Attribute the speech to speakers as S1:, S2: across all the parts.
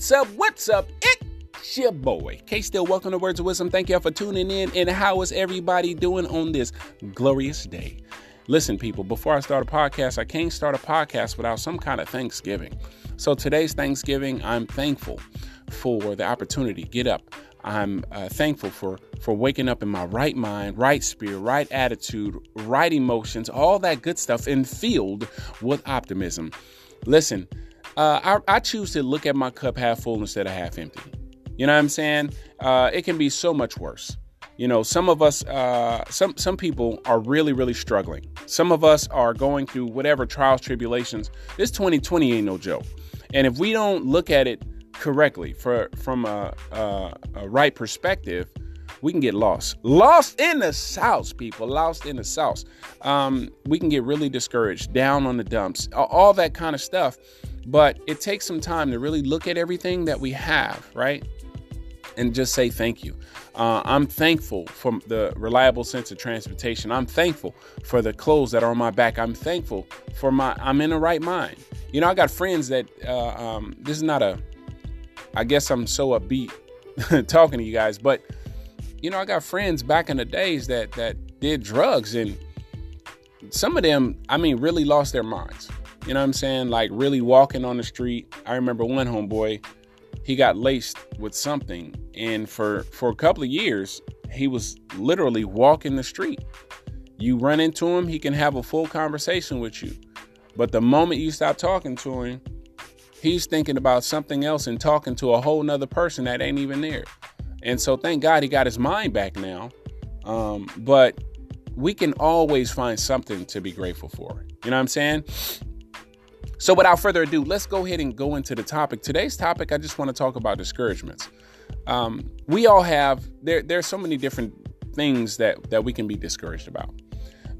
S1: What's up? What's up? It's your boy. K still welcome to Words of Wisdom. Thank y'all for tuning in. And how is everybody doing on this glorious day? Listen, people, before I start a podcast, I can't start a podcast without some kind of Thanksgiving. So today's Thanksgiving, I'm thankful for the opportunity. Get up. I'm uh, thankful for for waking up in my right mind, right spirit, right attitude, right emotions, all that good stuff, and filled with optimism. Listen, uh, I, I, choose to look at my cup half full instead of half empty. You know what I'm saying? Uh, it can be so much worse. You know, some of us, uh, some some people are really, really struggling. Some of us are going through whatever trials, tribulations. This 2020 ain't no joke. And if we don't look at it correctly, for from a, a, a right perspective, we can get lost. Lost in the sauce, people. Lost in the sauce. Um, we can get really discouraged, down on the dumps, all that kind of stuff. But it takes some time to really look at everything that we have, right? And just say thank you. Uh, I'm thankful for the reliable sense of transportation. I'm thankful for the clothes that are on my back. I'm thankful for my, I'm in the right mind. You know, I got friends that, uh, um, this is not a, I guess I'm so upbeat talking to you guys, but you know, I got friends back in the days that, that did drugs and some of them, I mean, really lost their minds. You know what I'm saying? Like really walking on the street. I remember one homeboy, he got laced with something, and for for a couple of years, he was literally walking the street. You run into him, he can have a full conversation with you. But the moment you stop talking to him, he's thinking about something else and talking to a whole nother person that ain't even there. And so thank God he got his mind back now. Um, but we can always find something to be grateful for. You know what I'm saying? So, without further ado, let's go ahead and go into the topic. Today's topic, I just want to talk about discouragements. Um, we all have there. There's so many different things that that we can be discouraged about.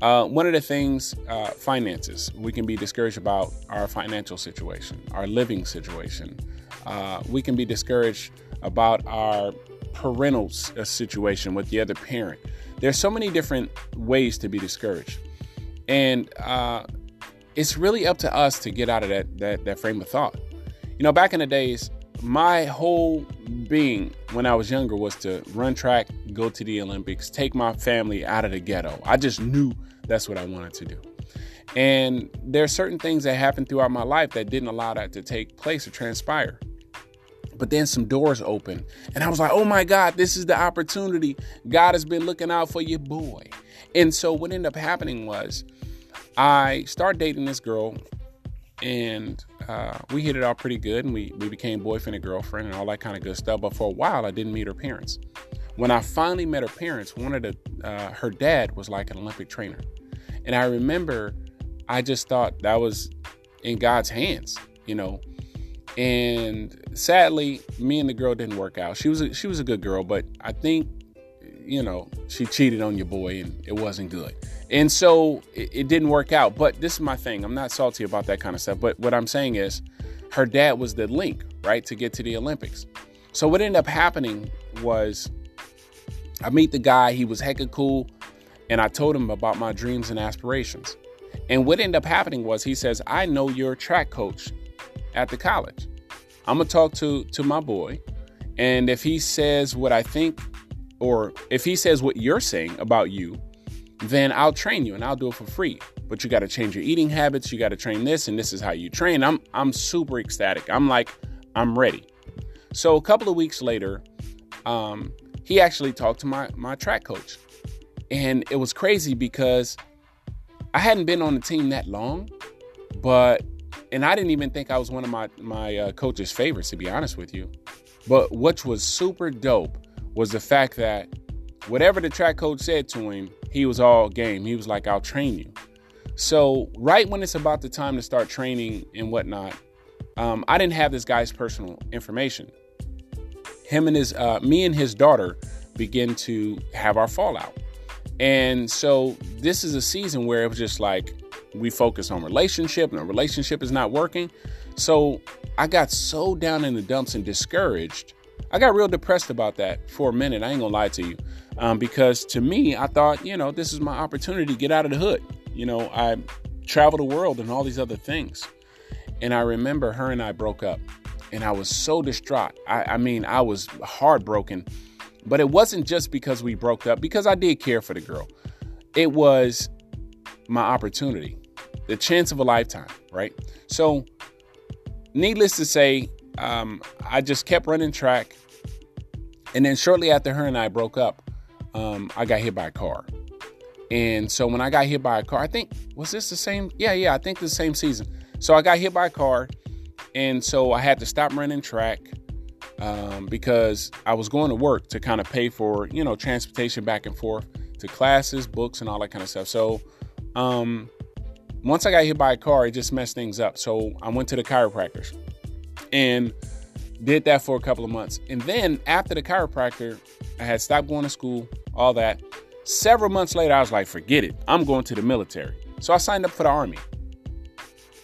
S1: Uh, one of the things, uh, finances. We can be discouraged about our financial situation, our living situation. Uh, we can be discouraged about our parental uh, situation with the other parent. There's so many different ways to be discouraged, and uh, it's really up to us to get out of that that that frame of thought. You know, back in the days, my whole being when I was younger was to run track, go to the Olympics, take my family out of the ghetto. I just knew that's what I wanted to do. And there are certain things that happened throughout my life that didn't allow that to take place or transpire. But then some doors opened, and I was like, oh my God, this is the opportunity. God has been looking out for your boy. And so what ended up happening was I started dating this girl, and uh, we hit it off pretty good, and we, we became boyfriend and girlfriend and all that kind of good stuff. But for a while, I didn't meet her parents. When I finally met her parents, one of the uh, her dad was like an Olympic trainer, and I remember I just thought that was in God's hands, you know. And sadly, me and the girl didn't work out. She was a, she was a good girl, but I think you know she cheated on your boy, and it wasn't good. And so it, it, didn't work out. But this is my thing. I'm not salty about that kind of stuff. But what I'm saying is her dad was the link, right, to get to the Olympics. So what ended up happening was I meet the guy, he was hecka cool, and I told him about my dreams and aspirations. And what ended up happening was he says, I know you're a track coach at the college. I'm gonna talk to to my boy, and if he says what I think, or if he says what you're saying about you, then I'll train you and I'll do it for free. But you got to change your eating habits. You got to train this, and this is how you train. I'm I'm super ecstatic. I'm like, I'm ready. So a couple of weeks later, um, he actually talked to my my track coach, and it was crazy because I hadn't been on the team that long, but and I didn't even think I was one of my my uh, coach's favorites to be honest with you. But which was super dope was the fact that whatever the track coach said to him, he was all game. He was like, I'll train you. So, right when it's about the time to start training and whatnot, um, I didn't have this guy's personal information. Him and his, uh, me and his daughter begin to have our fallout. And so, this is a season where it was just like we focus on relationship and the relationship is not working. So, I got so down in the dumps and discouraged. I got real depressed about that for a minute. I ain't gonna lie to you um, because to me, I thought, you know, this is my opportunity to get out of the hood. You know, I travel the world and all these other things. And I remember her and I broke up. and I was so distraught. I, I mean, I was heartbroken. But it wasn't just because we broke up, because I did care for the girl. It was my opportunity, the chance of a lifetime, right? So, needless to say, um, I just kept running track. And then shortly after her and I broke up, um, I got hit by a car. And so when I got hit by a car, I think, was this the same? Yeah, yeah, I think the same season. So I got hit by a car. And so I had to stop running track um, because I was going to work to kind of pay for, you know, transportation back and forth to classes, books, and all that kind of stuff. So um, once I got hit by a car, it just messed things up. So I went to the chiropractors and did that for a couple of months. And then after the chiropractor, I had stopped going to school, all that. Several months later, I was like, forget it. I'm going to the military. So I signed up for the Army.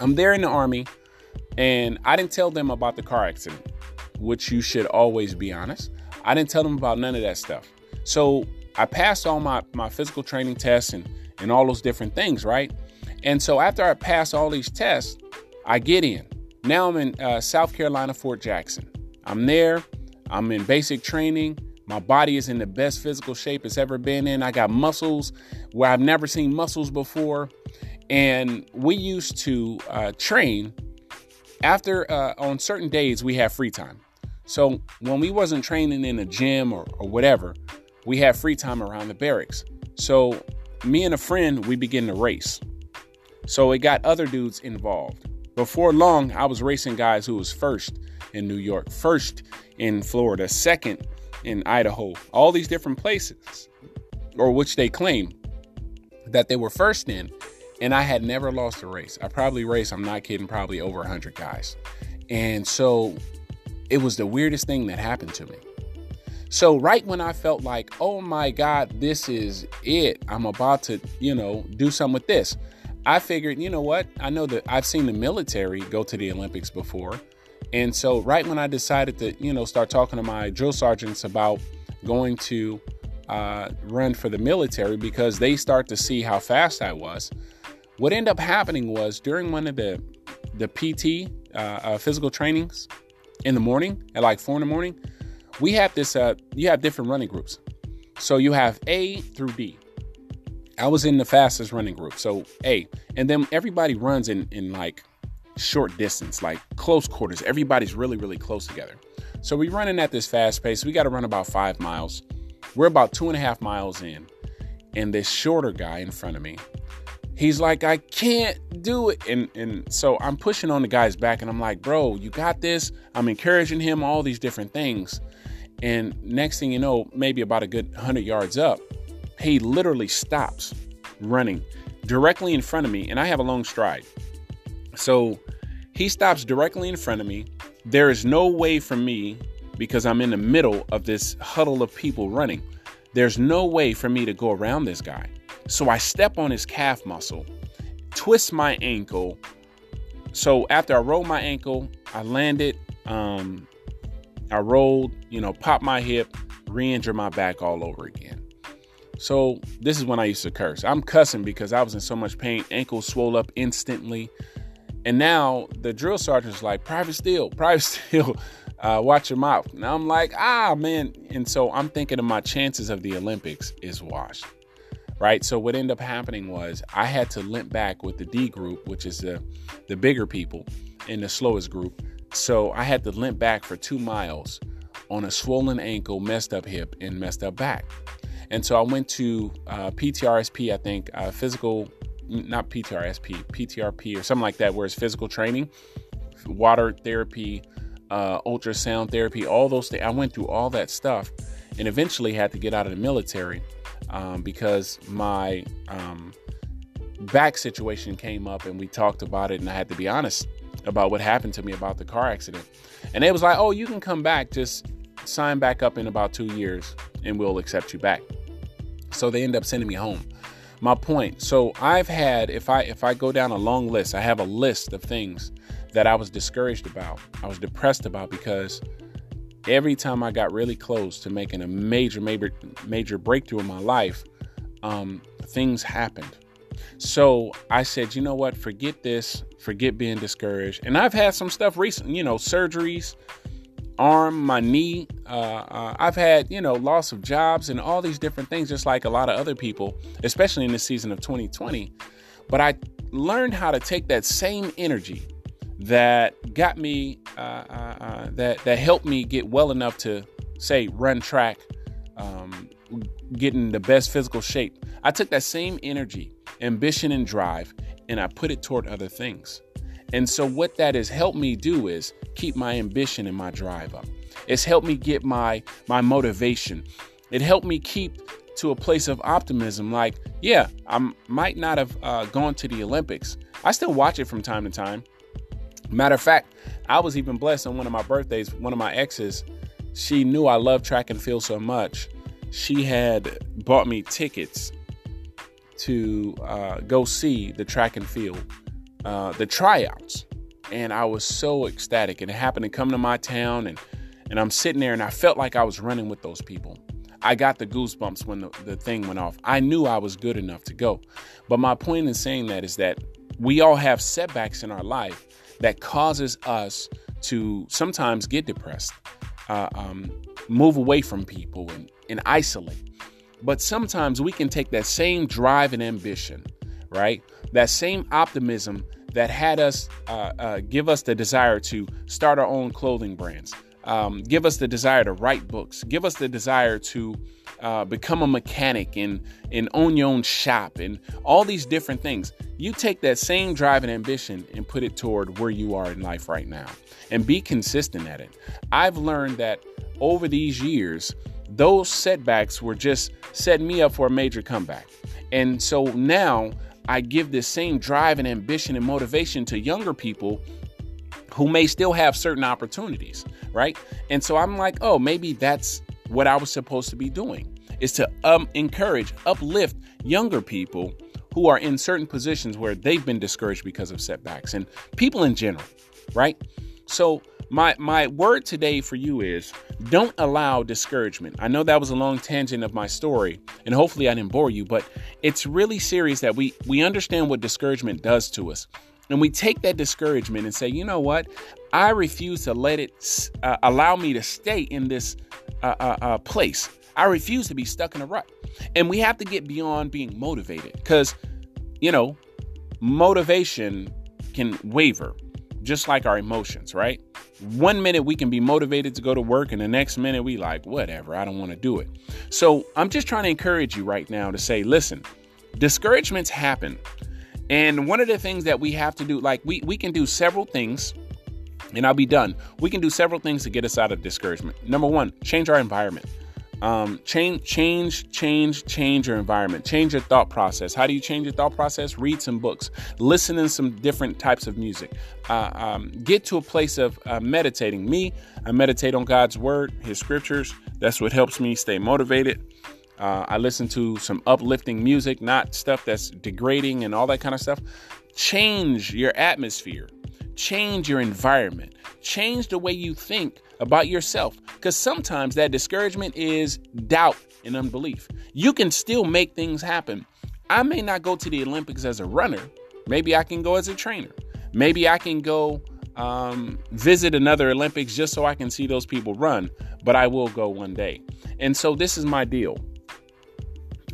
S1: I'm there in the Army, and I didn't tell them about the car accident which you should always be honest. I didn't tell them about none of that stuff. So I passed all my, my physical training tests and, and all those different things, right? And so after I pass all these tests, I get in. Now I'm in uh, South Carolina, Fort Jackson. I'm there. I'm in basic training. My body is in the best physical shape it's ever been in. I got muscles where I've never seen muscles before. And we used to uh, train after uh, on certain days we have free time. So when we wasn't training in a gym or, or whatever, we had free time around the barracks. So me and a friend, we begin to race. So it got other dudes involved. Before long, I was racing guys who was first in New York, first in Florida, second in Idaho, all these different places, or which they claim that they were first in. And I had never lost a race. I probably raced, I'm not kidding, probably over 100 guys. And so it was the weirdest thing that happened to me. So, right when I felt like, oh my God, this is it, I'm about to, you know, do something with this, I figured, you know what? I know that I've seen the military go to the Olympics before. And so, right when I decided to, you know, start talking to my drill sergeants about going to uh, run for the military because they start to see how fast I was, what ended up happening was during one of the the PT uh, uh, physical trainings, in the morning at like four in the morning, we have this. Uh, you have different running groups. So you have A through D. I was in the fastest running group, so A, and then everybody runs in in like short distance, like close quarters. Everybody's really really close together. So we're running at this fast pace. We got to run about five miles. We're about two and a half miles in, and this shorter guy in front of me he's like, I can't do it. And and so I'm pushing on the guy's back and I'm like, bro, you got this. I'm encouraging him, all these different things. And next thing you know, maybe about a good 100 yards up, he literally stops running directly in front of me. And I have a long stride. So he stops directly in front of me. There is no way for me, because I'm in the middle of this huddle of people running, there's no way for me to go around this guy. So I step on his calf muscle, twist my ankle. So after I roll my ankle, I landed, um, I rolled, you know, popped my hip, re injure my back all over again. So this is when I used to curse. I'm cussing because I was in so much pain. Ankle swelled up instantly. And now the drill sergeant's like, Private Steele, Private Steele, uh, watch your mouth. Now I'm like, ah, man. And so I'm thinking of my chances of the Olympics is washed right? So what ended up happening was I had to limp back with the D group, which is the the bigger people in the slowest group. So I had to limp back for two miles on a swollen ankle, messed up hip, and messed up back. And so I went to uh, PTRSP, I think, uh, physical, not PTRSP, PTRP or something like that, where it's physical training, water therapy, uh, ultrasound therapy, all those things. I went through all that stuff and eventually had to get out of the military um, because my um, back situation came up and we talked about it, and I had to be honest about what happened to me about the car accident. And they was like, oh, you can come back, just sign back up in about two years and we'll accept you back. So they end up sending me home. My point. So I've had, if I if I go down a long list, I have a list of things that I was discouraged about, I was depressed about because every time I got really close to making a major, major, major breakthrough in my life, um, things happened. So I said, you know what? Forget this. Forget being discouraged. And I've had some stuff recent, you know, surgeries, arm, my knee. Uh, uh, I've had, you know, loss of jobs and all these different things, just like a lot of other people, especially in the season of 2020. But I learned how to take that same energy that got me, uh, uh, uh that that helped me get well enough to say run track, um, getting the best physical shape. I took that same energy, ambition, and drive, and I put it toward other things. And so, what that has helped me do is keep my ambition and my drive up. It's helped me get my my motivation. It helped me keep to a place of optimism. Like, yeah, I might not have uh, gone to the Olympics. I still watch it from time to time. Matter of fact, I was even blessed on one of my birthdays. One of my exes, she knew I loved track and field so much. She had bought me tickets to uh, go see the track and field, uh, the tryouts, and I was so ecstatic. And it happened to come to my town, and and I'm sitting there, and I felt like I was running with those people. I got the goosebumps when the, the thing went off. I knew I was good enough to go. But my point in saying that is that we all have setbacks in our life that causes us to sometimes get depressed, uh, um, move away from people, and, and isolate. But sometimes we can take that same drive and ambition, right? That same optimism that had us uh, uh, give us the desire to start our own clothing brands, um, give us the desire to write books, give us the desire to uh, become a mechanic and, and own your own shop and all these different things. You take that same drive and ambition and put it toward where you are in life right now and be consistent at it. I've learned that over these years, those setbacks were just setting me up for a major comeback. And so now I give this same drive and ambition and motivation to younger people who may still have certain opportunities, right? And so I'm like, oh, maybe that's what I was supposed to be doing is to um, encourage, uplift younger people who are in certain positions where they've been discouraged because of setbacks and people in general, right? So my my word today for you is don't allow discouragement. I know that was a long tangent of my story and hopefully I didn't bore you, but it's really serious that we we understand what discouragement does to us. And we take that discouragement and say, "You know what? I refuse to let it uh, allow me to stay in this uh, uh, uh place. I refuse to be stuck in a rut." And we have to get beyond being motivated cuz you know, motivation can waver just like our emotions, right? One minute we can be motivated to go to work, and the next minute we like, whatever, I don't want to do it. So I'm just trying to encourage you right now to say, listen, discouragements happen. And one of the things that we have to do, like we, we can do several things, and I'll be done. We can do several things to get us out of discouragement. Number one, change our environment. Um, change, change, change, change your environment. Change your thought process. How do you change your thought process? Read some books. Listen to some different types of music. Uh, um, get to a place of uh, meditating. Me, I meditate on God's word, His scriptures. That's what helps me stay motivated. Uh, I listen to some uplifting music, not stuff that's degrading and all that kind of stuff. Change your atmosphere. Change your environment. Change the way you think about yourself. Because sometimes that discouragement is doubt and unbelief. You can still make things happen. I may not go to the Olympics as a runner. Maybe I can go as a trainer. Maybe I can go um, visit another Olympics just so I can see those people run, but I will go one day. And so this is my deal.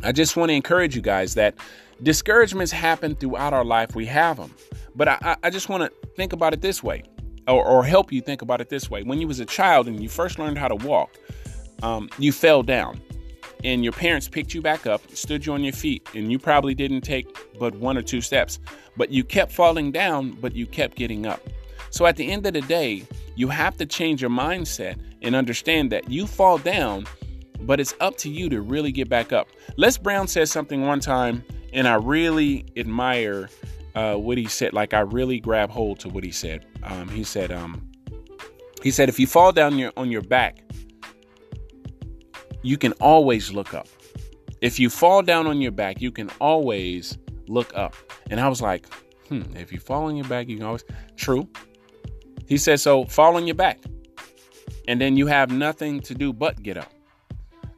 S1: I just want to encourage you guys that discouragements happen throughout our life. We have them. But I, I just want to think about it this way or, or help you think about it this way. When you was a child and you first learned how to walk, um, you fell down and your parents picked you back up, stood you on your feet, and you probably didn't take but one or two steps, but you kept falling down, but you kept getting up. So at the end of the day, you have to change your mindset and understand that you fall down, but it's up to you to really get back up. Les Brown said something one time, and I really admire uh, what he said. Like I really grab hold to what he said. Um, he said, um, he said, if you fall down your on your back, you can always look up. If you fall down on your back, you can always look up. And I was like, hmm, if you fall on your back, you can always. True. He said, so fall on your back. And then you have nothing to do but get up.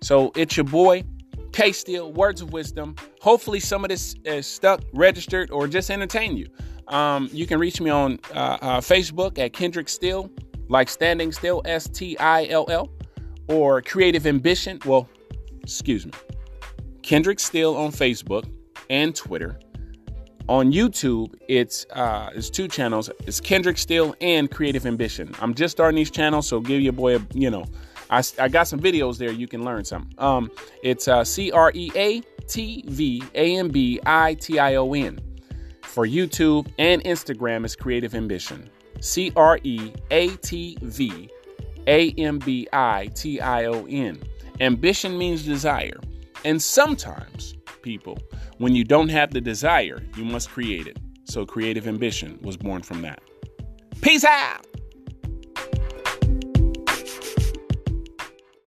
S1: So it's your boy, K Steele, Words of Wisdom. Hopefully, some of this is stuck, registered, or just entertain you. Um, you can reach me on uh, uh, Facebook at Kendrick Steele, like Standing Still, S T I L L, or Creative Ambition. Well, excuse me, Kendrick Steele on Facebook and Twitter. On YouTube, it's uh, it's two channels. It's Kendrick Steele and Creative Ambition. I'm just starting these channels, so give your boy a you know I, I got some videos there you can learn some. Um, it's uh, C R E A T V A M B I T I O N. For YouTube and Instagram, it's Creative Ambition. C R E A T V A M B I T I O N. Ambition means desire. And sometimes, people, when you don't have the desire, you must create it. So, Creative Ambition was born from that. Peace out!